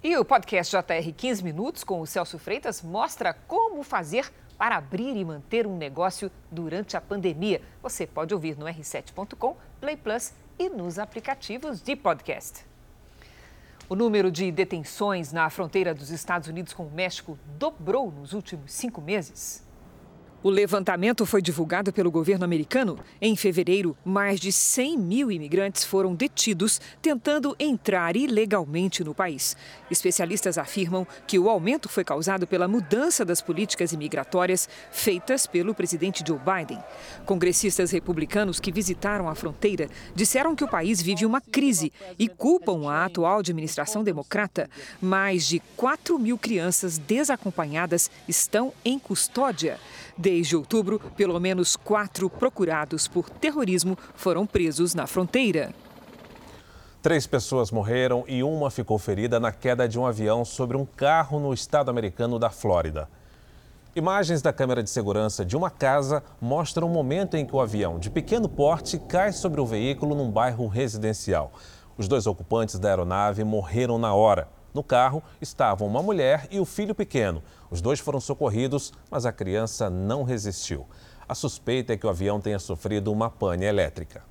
E o podcast JR 15 Minutos com o Celso Freitas mostra como fazer para abrir e manter um negócio durante a pandemia. Você pode ouvir no r7.com, Play Plus e nos aplicativos de podcast. O número de detenções na fronteira dos Estados Unidos com o México dobrou nos últimos cinco meses. O levantamento foi divulgado pelo governo americano. Em fevereiro, mais de 100 mil imigrantes foram detidos tentando entrar ilegalmente no país. Especialistas afirmam que o aumento foi causado pela mudança das políticas imigratórias feitas pelo presidente Joe Biden. Congressistas republicanos que visitaram a fronteira disseram que o país vive uma crise e culpam a atual administração democrata. Mais de 4 mil crianças desacompanhadas estão em custódia. Desde outubro, pelo menos quatro procurados por terrorismo foram presos na fronteira. Três pessoas morreram e uma ficou ferida na queda de um avião sobre um carro no estado americano da Flórida. Imagens da câmera de segurança de uma casa mostram o momento em que o avião de pequeno porte cai sobre o veículo num bairro residencial. Os dois ocupantes da aeronave morreram na hora. No carro estavam uma mulher e o filho pequeno. Os dois foram socorridos, mas a criança não resistiu. A suspeita é que o avião tenha sofrido uma pane elétrica.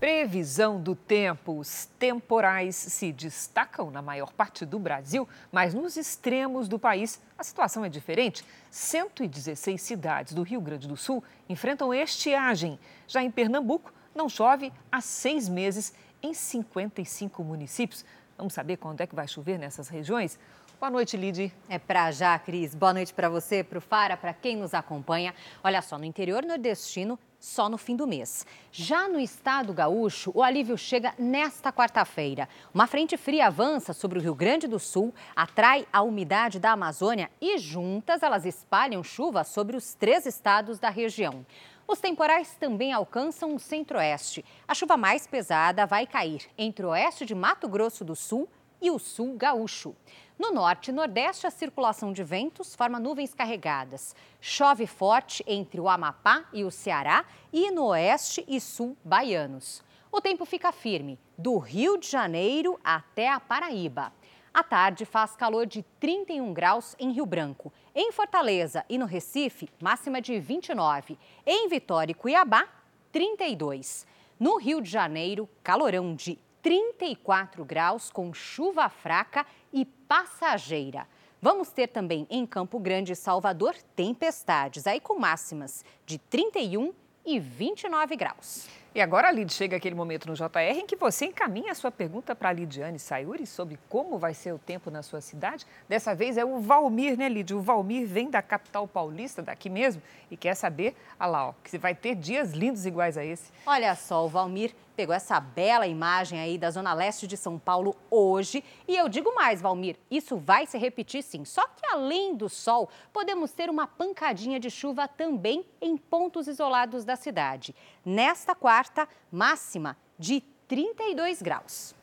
Previsão do tempo. Os temporais se destacam na maior parte do Brasil, mas nos extremos do país a situação é diferente. 116 cidades do Rio Grande do Sul enfrentam estiagem. Já em Pernambuco, não chove há seis meses em 55 municípios. Vamos saber quando é que vai chover nessas regiões? Boa noite, Lid. É para já, Cris. Boa noite para você, para o Fara, para quem nos acompanha. Olha só, no interior nordestino, só no fim do mês. Já no estado gaúcho, o alívio chega nesta quarta-feira. Uma frente fria avança sobre o Rio Grande do Sul, atrai a umidade da Amazônia e juntas elas espalham chuva sobre os três estados da região. Os temporais também alcançam o centro-oeste. A chuva mais pesada vai cair entre o oeste de Mato Grosso do Sul e o sul gaúcho. No norte e nordeste, a circulação de ventos forma nuvens carregadas. Chove forte entre o Amapá e o Ceará e no oeste e sul baianos. O tempo fica firme, do Rio de Janeiro até a Paraíba. À tarde faz calor de 31 graus em Rio Branco. Em Fortaleza e no Recife, máxima de 29. Em Vitória e Cuiabá, 32. No Rio de Janeiro, calorão de 34 graus com chuva fraca e passageira. Vamos ter também em Campo Grande e Salvador tempestades, aí com máximas de 31 e 29 graus. E agora, Lid, chega aquele momento no JR em que você encaminha a sua pergunta para a Lidiane Sayuri sobre como vai ser o tempo na sua cidade. Dessa vez é o Valmir, né, Lid? O Valmir vem da capital paulista, daqui mesmo, e quer saber, olha lá, ó, que vai ter dias lindos iguais a esse. Olha só, o Valmir pegou essa bela imagem aí da zona leste de São Paulo hoje. E eu digo mais, Valmir, isso vai se repetir sim. Só que além do sol, podemos ter uma pancadinha de chuva também em pontos isolados da cidade. Nesta quarta, máxima de 32 graus.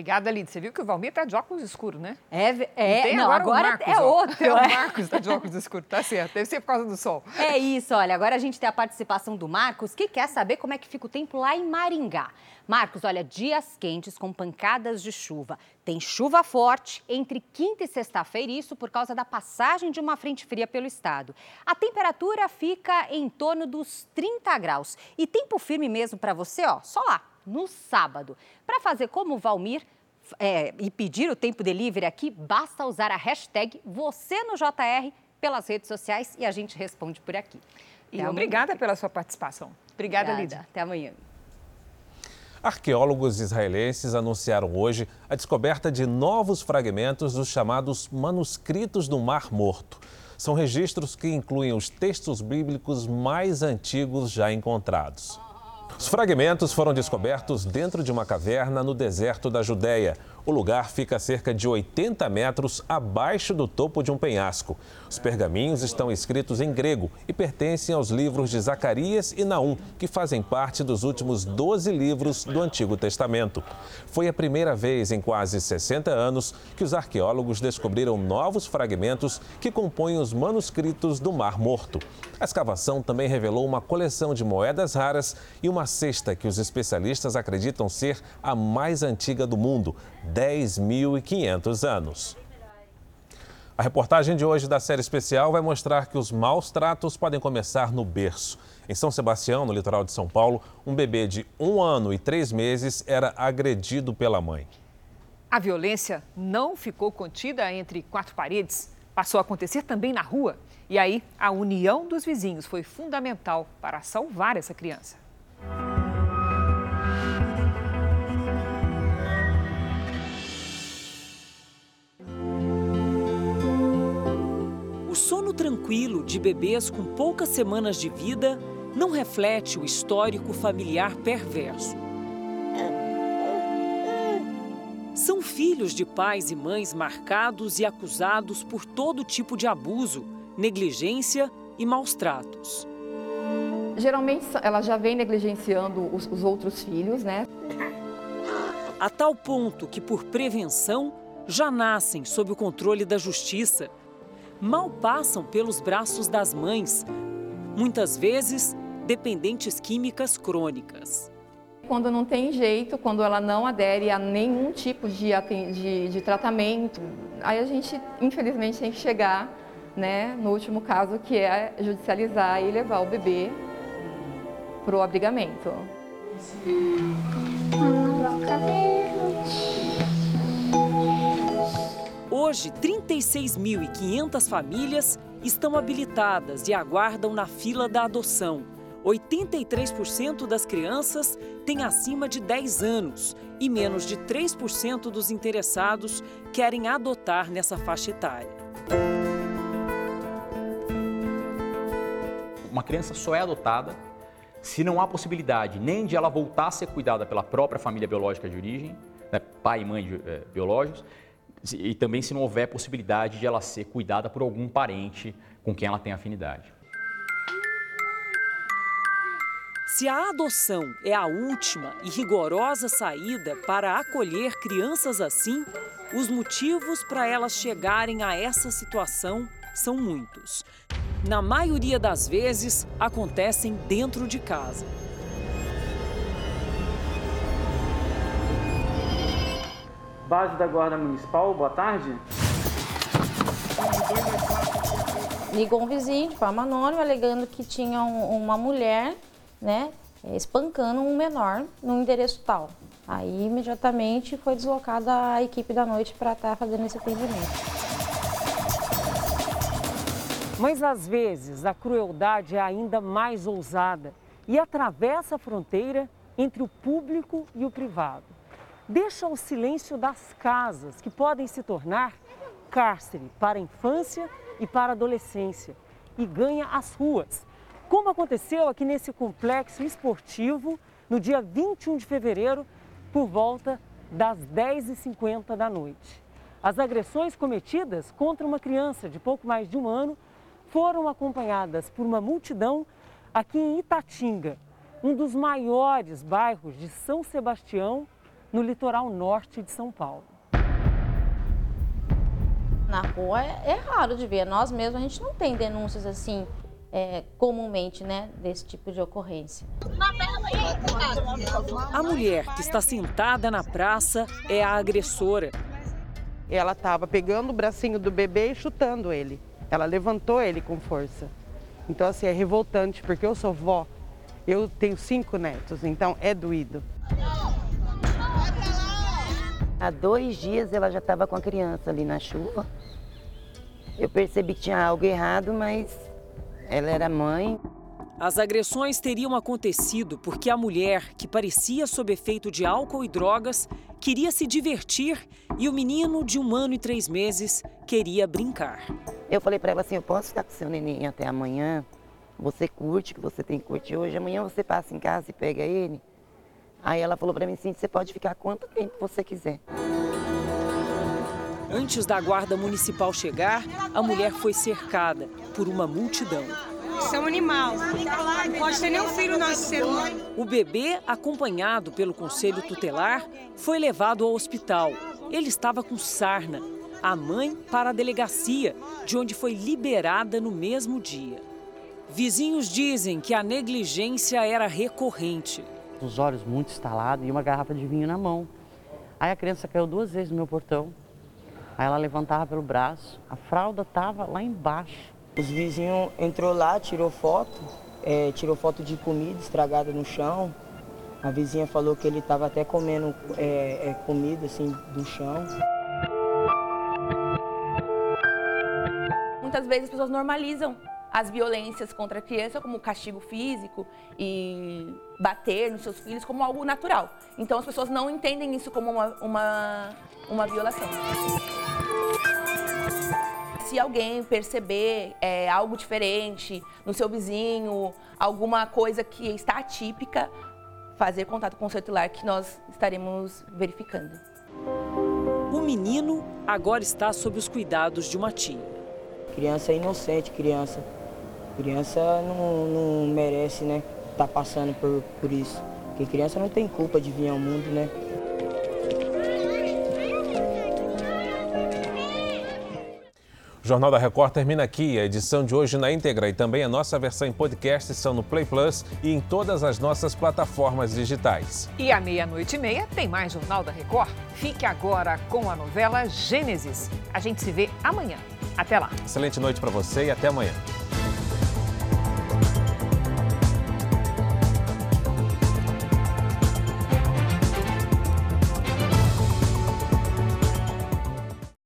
Obrigada, Lid. Você viu que o Valmir está de óculos escuros, né? É, é não, agora, agora Marcos, é outro. É, o é. Marcos está de óculos escuros, tá certo. Deve ser por causa do sol. É isso, olha, agora a gente tem a participação do Marcos, que quer saber como é que fica o tempo lá em Maringá. Marcos, olha, dias quentes com pancadas de chuva. Tem chuva forte entre quinta e sexta-feira, isso por causa da passagem de uma frente fria pelo estado. A temperatura fica em torno dos 30 graus. E tempo firme mesmo para você, ó, só lá, no sábado. Para fazer como o Valmir, é, e pedir o tempo delivery aqui, basta usar a hashtag você no JR pelas redes sociais e a gente responde por aqui. E Até obrigada pela sua participação. Obrigada, Obrigada. Lídia. Até amanhã. Arqueólogos israelenses anunciaram hoje a descoberta de novos fragmentos dos chamados manuscritos do Mar Morto. São registros que incluem os textos bíblicos mais antigos já encontrados. Os fragmentos foram descobertos dentro de uma caverna no deserto da Judéia. O lugar fica a cerca de 80 metros abaixo do topo de um penhasco. Os pergaminhos estão escritos em grego e pertencem aos livros de Zacarias e Naum, que fazem parte dos últimos 12 livros do Antigo Testamento. Foi a primeira vez em quase 60 anos que os arqueólogos descobriram novos fragmentos que compõem os manuscritos do Mar Morto. A escavação também revelou uma coleção de moedas raras e uma cesta que os especialistas acreditam ser a mais antiga do mundo, 10.500 anos. A reportagem de hoje da série especial vai mostrar que os maus tratos podem começar no berço. Em São Sebastião, no litoral de São Paulo, um bebê de um ano e três meses era agredido pela mãe. A violência não ficou contida entre quatro paredes, passou a acontecer também na rua. E aí, a união dos vizinhos foi fundamental para salvar essa criança. Sono tranquilo de bebês com poucas semanas de vida não reflete o histórico familiar perverso. São filhos de pais e mães marcados e acusados por todo tipo de abuso, negligência e maus tratos. Geralmente ela já vem negligenciando os, os outros filhos, né? A tal ponto que, por prevenção, já nascem sob o controle da justiça. Mal passam pelos braços das mães, muitas vezes dependentes químicas crônicas. Quando não tem jeito, quando ela não adere a nenhum tipo de, de, de tratamento, aí a gente, infelizmente, tem que chegar né, no último caso, que é judicializar e levar o bebê para o abrigamento. Hoje, 36.500 famílias estão habilitadas e aguardam na fila da adoção. 83% das crianças têm acima de 10 anos e menos de 3% dos interessados querem adotar nessa faixa etária. Uma criança só é adotada se não há possibilidade nem de ela voltar a ser cuidada pela própria família biológica de origem, né, pai e mãe de, eh, biológicos, e também se não houver possibilidade de ela ser cuidada por algum parente com quem ela tem afinidade. Se a adoção é a última e rigorosa saída para acolher crianças assim, os motivos para elas chegarem a essa situação são muitos. Na maioria das vezes, acontecem dentro de casa. Base da Guarda Municipal, boa tarde. Ligou um vizinho de forma anônima, alegando que tinha um, uma mulher, né, espancando um menor no endereço tal. Aí, imediatamente, foi deslocada a equipe da noite para estar fazendo esse atendimento. Mas, às vezes, a crueldade é ainda mais ousada e atravessa a fronteira entre o público e o privado. Deixa o silêncio das casas, que podem se tornar cárcere para a infância e para a adolescência, e ganha as ruas, como aconteceu aqui nesse complexo esportivo no dia 21 de fevereiro, por volta das 10h50 da noite. As agressões cometidas contra uma criança de pouco mais de um ano foram acompanhadas por uma multidão aqui em Itatinga, um dos maiores bairros de São Sebastião, no litoral norte de São Paulo. Na rua é, é raro de ver, nós mesmos a gente não tem denúncias assim é, comumente, né, desse tipo de ocorrência. A mulher que está sentada na praça é a agressora. Ela estava pegando o bracinho do bebê e chutando ele. Ela levantou ele com força. Então, assim, é revoltante, porque eu sou vó, eu tenho cinco netos, então é doído. Há dois dias ela já estava com a criança ali na chuva. Eu percebi que tinha algo errado, mas ela era mãe. As agressões teriam acontecido porque a mulher, que parecia sob efeito de álcool e drogas, queria se divertir e o menino de um ano e três meses queria brincar. Eu falei para ela assim: eu posso ficar com seu neném até amanhã? Você curte, que você tem que curtir hoje. Amanhã você passa em casa e pega ele. Aí ela falou para mim assim: você pode ficar quanto tempo você quiser. Antes da guarda municipal chegar, a mulher foi cercada por uma multidão. Isso é um animal. Não pode ter nenhum filho nascer. O bebê, acompanhado pelo conselho tutelar, foi levado ao hospital. Ele estava com sarna. A mãe para a delegacia, de onde foi liberada no mesmo dia. Vizinhos dizem que a negligência era recorrente. Os olhos muito estalados e uma garrafa de vinho na mão. Aí a criança caiu duas vezes no meu portão. Aí ela levantava pelo braço, a fralda estava lá embaixo. Os vizinhos entrou lá, tirou foto, é, tirou foto de comida estragada no chão. A vizinha falou que ele estava até comendo é, é, comida assim do chão. Muitas vezes as pessoas normalizam as violências contra a criança como castigo físico e bater nos seus filhos como algo natural. Então as pessoas não entendem isso como uma, uma, uma violação se alguém perceber é, algo diferente no seu vizinho, alguma coisa que está atípica, fazer contato com o celular que nós estaremos verificando. O menino agora está sob os cuidados de uma tia. Criança é inocente, criança. Criança não, não merece, né, estar tá passando por, por isso. Porque criança não tem culpa de vir ao mundo, né? O Jornal da Record termina aqui. A edição de hoje na íntegra e também a nossa versão em podcast estão no Play Plus e em todas as nossas plataformas digitais. E à meia-noite e meia tem mais Jornal da Record. Fique agora com a novela Gênesis. A gente se vê amanhã. Até lá. Excelente noite para você e até amanhã.